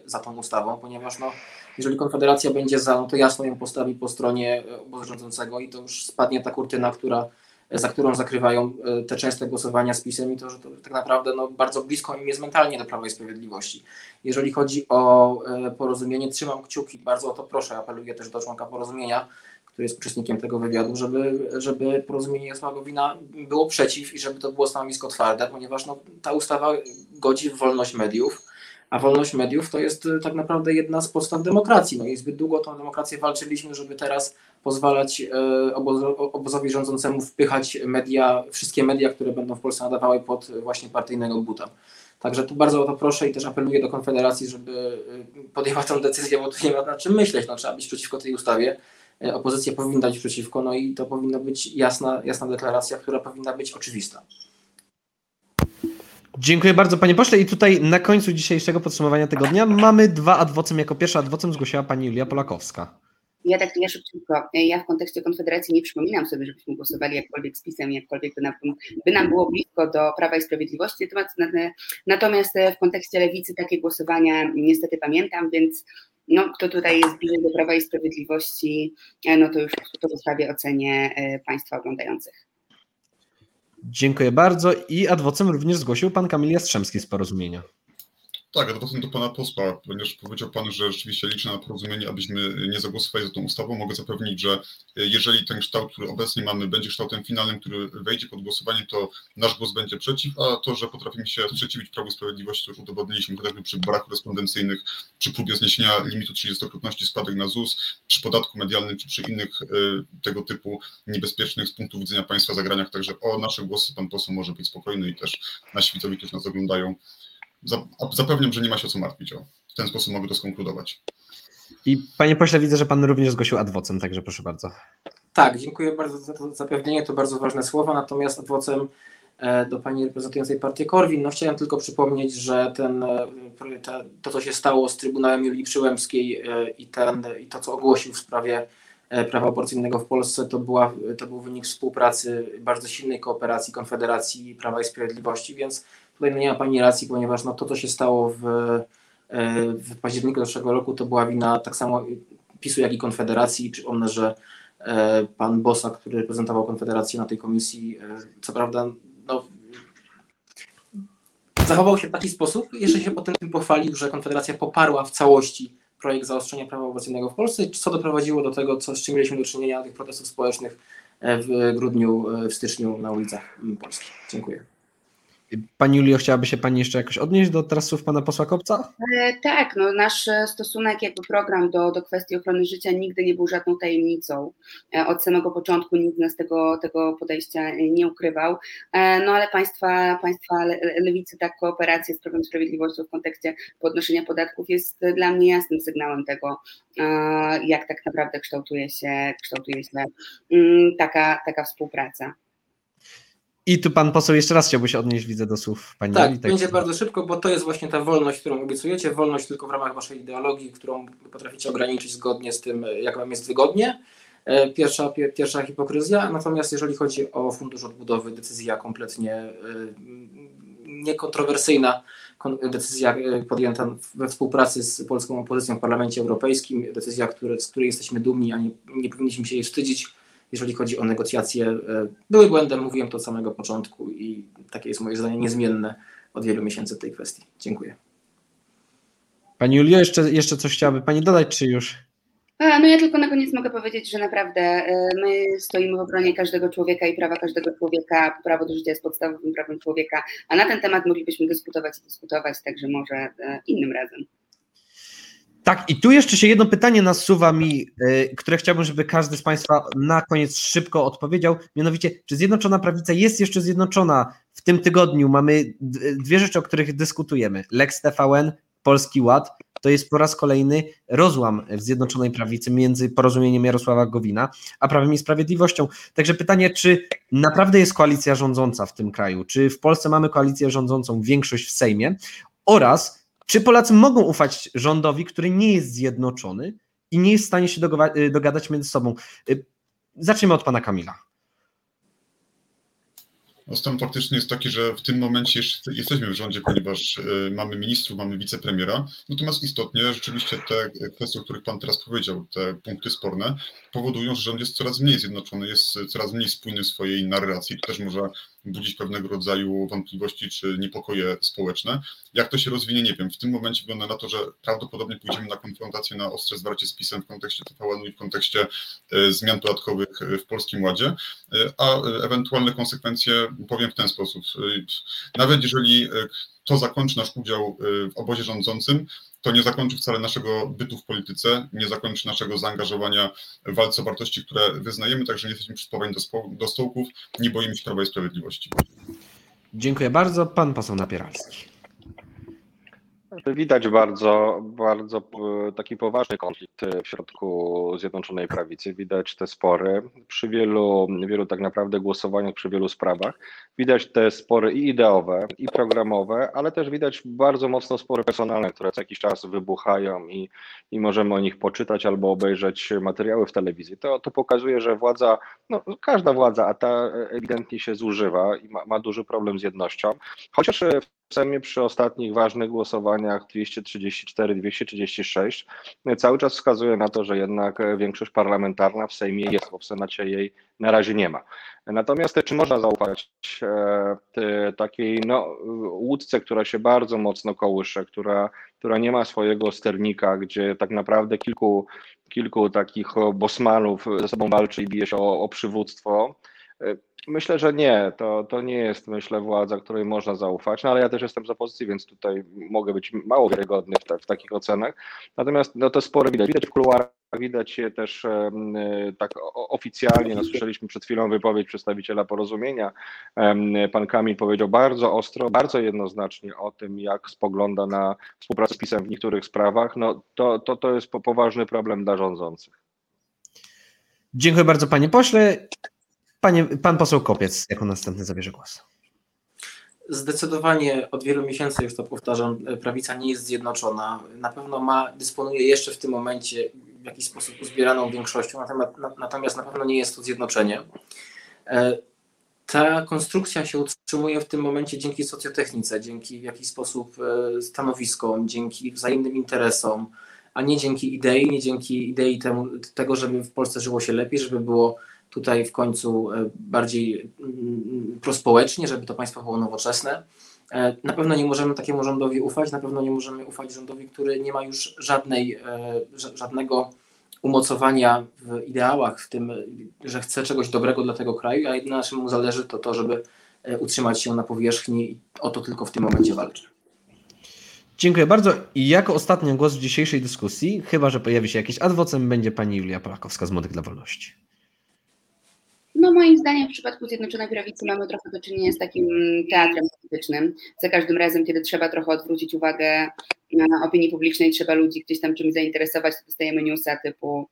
D: za tą ustawą, ponieważ no, jeżeli Konfederacja będzie za, no to jasno ją postawi po stronie e, obozu rządzącego i to już spadnie ta kurtyna, która, za którą zakrywają e, te częste głosowania z PiSem i to, że to tak naprawdę no, bardzo blisko im jest mentalnie do Prawa i Sprawiedliwości. Jeżeli chodzi o e, porozumienie, trzymam kciuki, bardzo o to proszę, apeluję też do członka porozumienia, który jest uczestnikiem tego wywiadu, żeby, żeby porozumienie Jasła Gowina było przeciw i żeby to było stanowisko twarde, ponieważ no, ta ustawa godzi w wolność mediów, a wolność mediów to jest y, tak naprawdę jedna z podstaw demokracji. No i zbyt długo tą demokrację walczyliśmy, żeby teraz pozwalać y, obozowi rządzącemu wpychać media, wszystkie media, które będą w Polsce nadawały pod właśnie partyjnego buta. Także tu bardzo o to proszę i też apeluję do Konfederacji, żeby y, podjęła tę decyzję, bo tu nie ma na czym myśleć. No, trzeba być przeciwko tej ustawie. Opozycja powinna być przeciwko, no i to powinna być jasna, jasna deklaracja, która powinna być oczywista.
A: Dziękuję bardzo panie pośle i tutaj na końcu dzisiejszego podsumowania tygodnia mamy dwa adwocem. Jako pierwsza adwocem zgłosiła pani Julia Polakowska.
B: Ja tak ja szybciutko. Ja w kontekście Konfederacji nie przypominam sobie, żebyśmy głosowali jakkolwiek z PiSem, jakkolwiek by nam, by nam było blisko do Prawa i Sprawiedliwości. Natomiast w kontekście Lewicy takie głosowania niestety pamiętam, więc no, kto tutaj jest bliżej do Prawa i Sprawiedliwości, no to już to zostawię ocenie e, Państwa oglądających.
A: Dziękuję bardzo. I adwocem również zgłosił pan Kamil Jastrzębski z porozumienia.
E: Tak, adwokatem do pana posła, ponieważ powiedział pan, że rzeczywiście liczy na porozumienie, abyśmy nie zagłosowali za tą ustawą. Mogę zapewnić, że jeżeli ten kształt, który obecnie mamy, będzie kształtem finalnym, który wejdzie pod głosowanie, to nasz głos będzie przeciw, a to, że potrafimy się sprzeciwić Prawu Sprawiedliwości, to już udowodniliśmy chociażby przy barach korespondencyjnych, przy próbie zniesienia limitu 30-krotności składek na ZUS, przy podatku medialnym, czy przy innych y, tego typu niebezpiecznych z punktu widzenia państwa zagraniach. Także o nasze głosy pan poseł może być spokojny i też nasi widzowie, którzy nas oglądają, Zapewniam, że nie ma się o co martwić. O, w ten sposób mogę to skonkludować.
A: I panie pośle, widzę, że pan również zgłosił adwocem, także proszę bardzo.
D: Tak, dziękuję bardzo za to zapewnienie, to bardzo ważne słowa, natomiast adwocem e, do pani reprezentującej partię Korwin, no chciałem tylko przypomnieć, że ten, e, to, co się stało z Trybunałem Julii Przyłębskiej e, i, ten, i to, co ogłosił w sprawie prawa aborcyjnego w Polsce, to, była, to był wynik współpracy, bardzo silnej kooperacji Konfederacji Prawa i Sprawiedliwości, więc Tutaj nie ma Pani racji, ponieważ no, to, co się stało w, e, w październiku zeszłego roku, to była wina tak samo PiSu, jak i Konfederacji. Przypomnę, że e, pan Bosa, który reprezentował Konfederację na tej komisji, e, co prawda no, zachował się w taki sposób, jeszcze się potem tym pochwalił, że Konfederacja poparła w całości projekt zaostrzenia prawa aborcyjnego w Polsce, co doprowadziło do tego, co, z czym mieliśmy do czynienia, tych protestów społecznych w grudniu, w styczniu na ulicach Polski. Dziękuję.
A: Pani Julio, chciałaby się Pani jeszcze jakoś odnieść do teraz słów Pana posła Kopca?
B: E, tak, no nasz stosunek, jakby program do, do kwestii ochrony życia nigdy nie był żadną tajemnicą. E, od samego początku nikt z nas tego, tego podejścia nie ukrywał. E, no ale państwa, państwa lewicy, tak, kooperacja z Prawem Sprawiedliwością w kontekście podnoszenia podatków jest dla mnie jasnym sygnałem tego, jak tak naprawdę kształtuje się, kształtuje się mm, taka, taka współpraca.
A: I tu pan poseł jeszcze raz chciałby się odnieść, widzę, do słów pani
D: Tak, będzie bardzo szybko, bo to jest właśnie ta wolność, którą obiecujecie, wolność tylko w ramach waszej ideologii, którą potraficie ograniczyć zgodnie z tym, jak wam jest wygodnie. E, pierwsza, pierwsza hipokryzja, natomiast jeżeli chodzi o Fundusz Odbudowy, decyzja kompletnie e, niekontrowersyjna, decyzja e, podjęta we współpracy z polską opozycją w Parlamencie Europejskim, decyzja, z której jesteśmy dumni, a nie, nie powinniśmy się jej wstydzić jeżeli chodzi o negocjacje, e, były błędem, mówiłem to od samego początku i takie jest moje zdanie niezmienne od wielu miesięcy w tej kwestii. Dziękuję.
A: Pani Julio, jeszcze, jeszcze coś chciałaby Pani dodać, czy już?
B: A, no ja tylko na koniec mogę powiedzieć, że naprawdę e, my stoimy w obronie każdego człowieka i prawa każdego człowieka. Prawo do życia jest podstawowym prawem człowieka, a na ten temat moglibyśmy dyskutować i dyskutować, także może e, innym razem.
A: Tak, i tu jeszcze się jedno pytanie nasuwa mi, yy, które chciałbym, żeby każdy z Państwa na koniec szybko odpowiedział. Mianowicie, czy Zjednoczona Prawica jest jeszcze zjednoczona w tym tygodniu? Mamy dwie rzeczy, o których dyskutujemy. Lex TVN, Polski Ład. To jest po raz kolejny rozłam w Zjednoczonej Prawicy między porozumieniem Jarosława Gowina a Prawem i Sprawiedliwością. Także pytanie, czy naprawdę jest koalicja rządząca w tym kraju? Czy w Polsce mamy koalicję rządzącą, większość w Sejmie? Oraz czy Polacy mogą ufać rządowi, który nie jest zjednoczony i nie jest w stanie się y, dogadać między sobą? Y, zaczniemy od pana Kamila.
E: No stan faktyczny jest taki, że w tym momencie jesteśmy w rządzie, ponieważ y, mamy ministrów, mamy wicepremiera. Natomiast istotnie rzeczywiście te kwestie, o których Pan teraz powiedział, te punkty sporne, powodują, że rząd jest coraz mniej zjednoczony, jest coraz mniej spójny w swojej narracji. To też może budzić pewnego rodzaju wątpliwości czy niepokoje społeczne. Jak to się rozwinie, nie wiem. W tym momencie wygląda na to, że prawdopodobnie pójdziemy na konfrontację, na ostre zwarcie z PiSem w kontekście TVN-u i w kontekście e, zmian podatkowych w Polskim Ładzie, e, a ewentualne konsekwencje powiem w ten sposób. E, nawet jeżeli to zakończy nasz udział w obozie rządzącym, to nie zakończy wcale naszego bytu w polityce, nie zakończy naszego zaangażowania w walce o wartości, które wyznajemy, także nie jesteśmy przyspawani do, do stołków, nie boimy się Prawa i Sprawiedliwości.
A: Dziękuję bardzo. Pan poseł Napieralski.
C: Widać bardzo, bardzo e, taki poważny konflikt w środku Zjednoczonej Prawicy. Widać te spory przy wielu, wielu tak naprawdę głosowaniach, przy wielu sprawach. Widać te spory i ideowe, i programowe, ale też widać bardzo mocno spory personalne, które co jakiś czas wybuchają i, i możemy o nich poczytać albo obejrzeć materiały w telewizji. To, to pokazuje, że władza, no, każda władza, a ta ewidentnie się zużywa i ma, ma duży problem z jednością. Chociaż w Sejmie przy ostatnich ważnych głosowaniach 234-236 cały czas wskazuje na to, że jednak większość parlamentarna w Sejmie jest, bo w Senacie jej na razie nie ma. Natomiast czy można zaufać e, takiej no, łódce, która się bardzo mocno kołysze, która, która nie ma swojego sternika, gdzie tak naprawdę kilku, kilku takich bosmanów ze sobą walczy i bije się o, o przywództwo, e, Myślę, że nie. To, to nie jest, myślę, władza, której można zaufać, no ale ja też jestem z opozycji, więc tutaj mogę być mało wiarygodny w, ta, w takich ocenach. Natomiast no, te spory widać. Widać w kuluarach, widać je też e, tak oficjalnie. No, słyszeliśmy przed chwilą wypowiedź przedstawiciela porozumienia. E, pan Kamil powiedział bardzo ostro, bardzo jednoznacznie o tym, jak spogląda na współpracę z PiSem w niektórych sprawach. No, to, to, to jest poważny problem dla rządzących.
A: Dziękuję bardzo, panie pośle. Panie, pan poseł Kopiec jako następny zabierze głos.
D: Zdecydowanie od wielu miesięcy, już to powtarzam, prawica nie jest zjednoczona. Na pewno ma, dysponuje jeszcze w tym momencie w jakiś sposób uzbieraną większością, natomiast na pewno nie jest to zjednoczenie. E, ta konstrukcja się utrzymuje w tym momencie dzięki socjotechnice, dzięki w jakiś sposób e, stanowiskom, dzięki wzajemnym interesom, a nie dzięki idei, nie dzięki idei temu, tego, żeby w Polsce żyło się lepiej, żeby było tutaj w końcu e, bardziej mm, prospołecznie, żeby to państwo było nowoczesne. E, na pewno nie możemy takiemu rządowi ufać, na pewno nie możemy ufać rządowi, który nie ma już żadnej, żadnego umocowania w ideałach, w tym, że chce czegoś dobrego dla tego kraju, a jedyne na czym mu zależy to to, żeby utrzymać się na powierzchni i o to tylko w tym momencie walczy.
A: Dziękuję bardzo. I jako ostatni głos w dzisiejszej dyskusji, chyba że pojawi się jakiś adwocem, będzie pani Julia Polakowska z Młodych dla Wolności.
B: No moim zdaniem w przypadku Zjednoczonej Prawicy mamy trochę do czynienia z takim teatrem politycznym. Za każdym razem, kiedy trzeba trochę odwrócić uwagę opinii publicznej, trzeba ludzi gdzieś tam czymś zainteresować, to dostajemy newsa typu,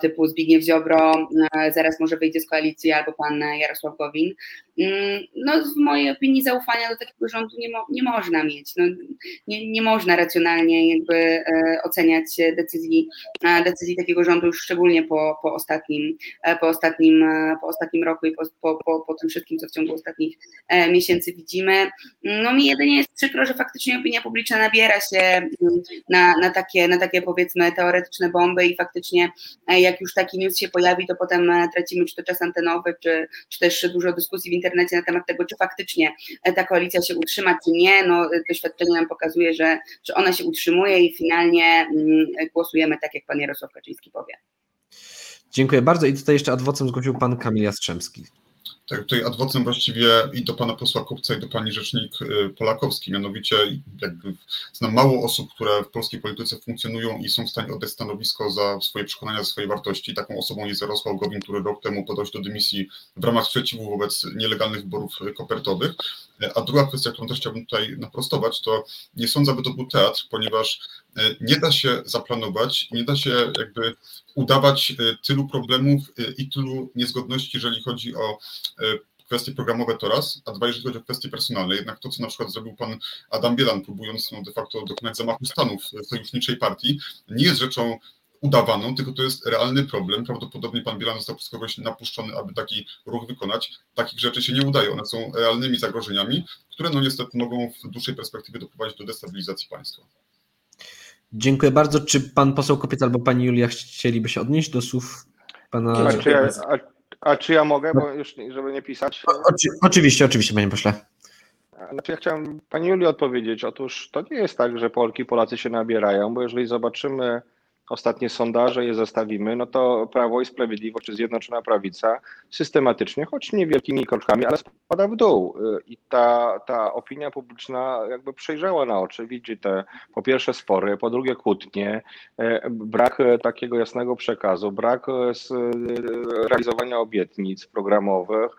B: typu Zbigniew Ziobro, zaraz może wyjdzie z koalicji, albo pan Jarosław Gowin. Mm, no w mojej opinii zaufania do takiego rządu nie, mo, nie można mieć. No, nie, nie można racjonalnie jakby e, oceniać decyzji, decyzji takiego rządu, już szczególnie po, po, ostatnim, e, po, ostatnim, e, po ostatnim roku i po, po, po, po tym wszystkim, co w ciągu ostatnich miesięcy widzimy. No mi jedynie jest przykro, że faktycznie opinia publiczna nabiera się mm, na, na, takie, na takie powiedzmy teoretyczne bomby i faktycznie jak już taki news się pojawi, to potem tracimy czy to czas antenowy, czy, czy też dużo dyskusji w internecie, na temat tego, czy faktycznie ta koalicja się utrzyma, czy nie. No, doświadczenie nam pokazuje, że, że ona się utrzymuje i finalnie mm, głosujemy tak, jak pan Jarosław Kaczyński powie.
A: Dziękuję bardzo i tutaj jeszcze adwocem zgłosił pan Kamil Jastrzębski.
E: Tak, tutaj adwocem właściwie i do pana posła Kupca, i do pani rzecznik y, Polakowski. Mianowicie jakby znam mało osób, które w polskiej polityce funkcjonują i są w stanie oddać stanowisko za swoje przekonania, za swoje wartości. Taką osobą jest Jarosław Gowin, który rok temu podał się do dymisji w ramach sprzeciwu wobec nielegalnych wyborów kopertowych. A druga kwestia, którą też chciałbym tutaj naprostować, to nie sądzę, aby to był teatr, ponieważ nie da się zaplanować, nie da się jakby udawać e, tylu problemów e, i tylu niezgodności, jeżeli chodzi o kwestie programowe to raz, a dwa, jeżeli chodzi o kwestie personalne. Jednak to, co na przykład zrobił pan Adam Bielan, próbując no, de facto dokonać zamachu stanu w sojuszniczej partii, nie jest rzeczą udawaną, tylko to jest realny problem. Prawdopodobnie pan Bielan został przez kogoś napuszczony, aby taki ruch wykonać. Takich rzeczy się nie udaje. One są realnymi zagrożeniami, które no niestety mogą w dłuższej perspektywie doprowadzić do destabilizacji państwa.
A: Dziękuję bardzo. Czy pan poseł Kopiec albo pani Julia chcieliby się odnieść do słów pana...
C: A czy ja, a, a czy ja mogę, bo już żeby nie pisać?
A: Oczy, oczywiście, oczywiście, panie pośle.
C: Znaczy ja chciałem pani Julii odpowiedzieć. Otóż to nie jest tak, że Polki, Polacy się nabierają, bo jeżeli zobaczymy ostatnie sondaże je zestawimy, no to Prawo i Sprawiedliwość czy Zjednoczona Prawica systematycznie, choć niewielkimi kroczkami, ale spada w dół. I ta, ta opinia publiczna jakby przejrzała na oczy, widzi te po pierwsze spory, po drugie kłótnie, brak takiego jasnego przekazu, brak realizowania obietnic programowych,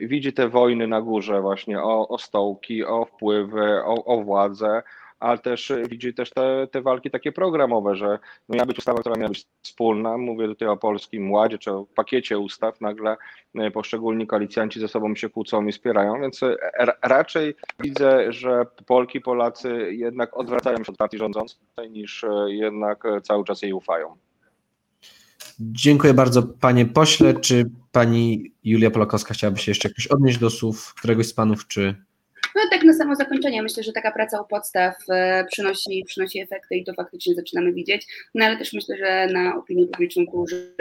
C: widzi te wojny na górze właśnie o, o stołki, o wpływy, o, o władzę, ale też e, widzi też te, te walki takie programowe, że no miała być ustawa, która miała być wspólna, mówię tutaj o Polskim Ładzie, czy o pakiecie ustaw, nagle e, poszczególni koalicjanci ze sobą się kłócą i wspierają, więc e, raczej widzę, że Polki, Polacy jednak odwracają się od partii rządzącej, niż jednak cały czas jej ufają.
A: Dziękuję bardzo panie pośle. Czy pani Julia Polakowska chciałaby się jeszcze jakoś odnieść do słów któregoś z panów, czy
B: tak na samo zakończenie, myślę, że taka praca u podstaw e, przynosi, przynosi efekty i to faktycznie zaczynamy widzieć, no ale też myślę, że na opinię publiczną duży,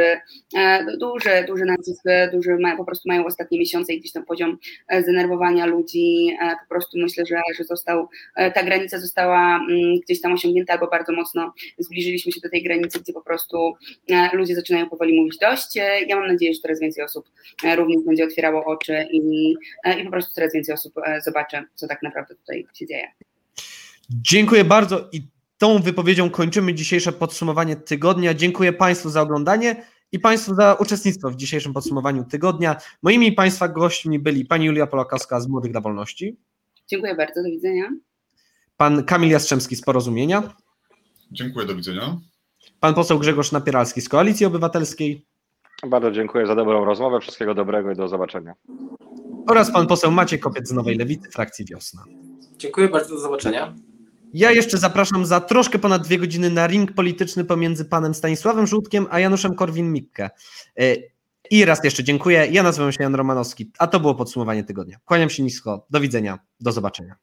B: e, duży, duży nacisk, duży po prostu mają ostatnie miesiące i gdzieś tam poziom e, zdenerwowania ludzi, po prostu myślę, że, że został, ta granica została mm, gdzieś tam osiągnięta albo bardzo mocno zbliżyliśmy się do tej granicy, gdzie po prostu ludzie zaczynają powoli mówić dość. Ja mam nadzieję, że coraz więcej osób również będzie otwierało oczy i, i po prostu coraz więcej osób zobaczy, co tak naprawdę tutaj się dzieje.
A: Dziękuję bardzo i tą wypowiedzią kończymy dzisiejsze podsumowanie tygodnia. Dziękuję Państwu za oglądanie i Państwu za uczestnictwo w dzisiejszym podsumowaniu tygodnia. Moimi Państwa gośćmi byli Pani Julia Polakowska z Młodych dla Wolności.
B: Dziękuję bardzo, do widzenia.
A: Pan Kamil Jastrzębski z Porozumienia.
E: Dziękuję, do widzenia.
A: Pan poseł Grzegorz Napieralski z Koalicji Obywatelskiej.
C: Bardzo dziękuję za dobrą rozmowę. Wszystkiego dobrego i do zobaczenia
A: oraz pan poseł Maciej Kopiec z Nowej Lewicy, frakcji Wiosna.
D: Dziękuję bardzo, do zobaczenia.
A: Ja jeszcze zapraszam za troszkę ponad dwie godziny na ring polityczny pomiędzy panem Stanisławem Żółtkiem a Januszem Korwin-Mikke. E, I raz jeszcze dziękuję. Ja nazywam się Jan Romanowski, a to było podsumowanie tygodnia. Kłaniam się nisko. Do widzenia. Do zobaczenia.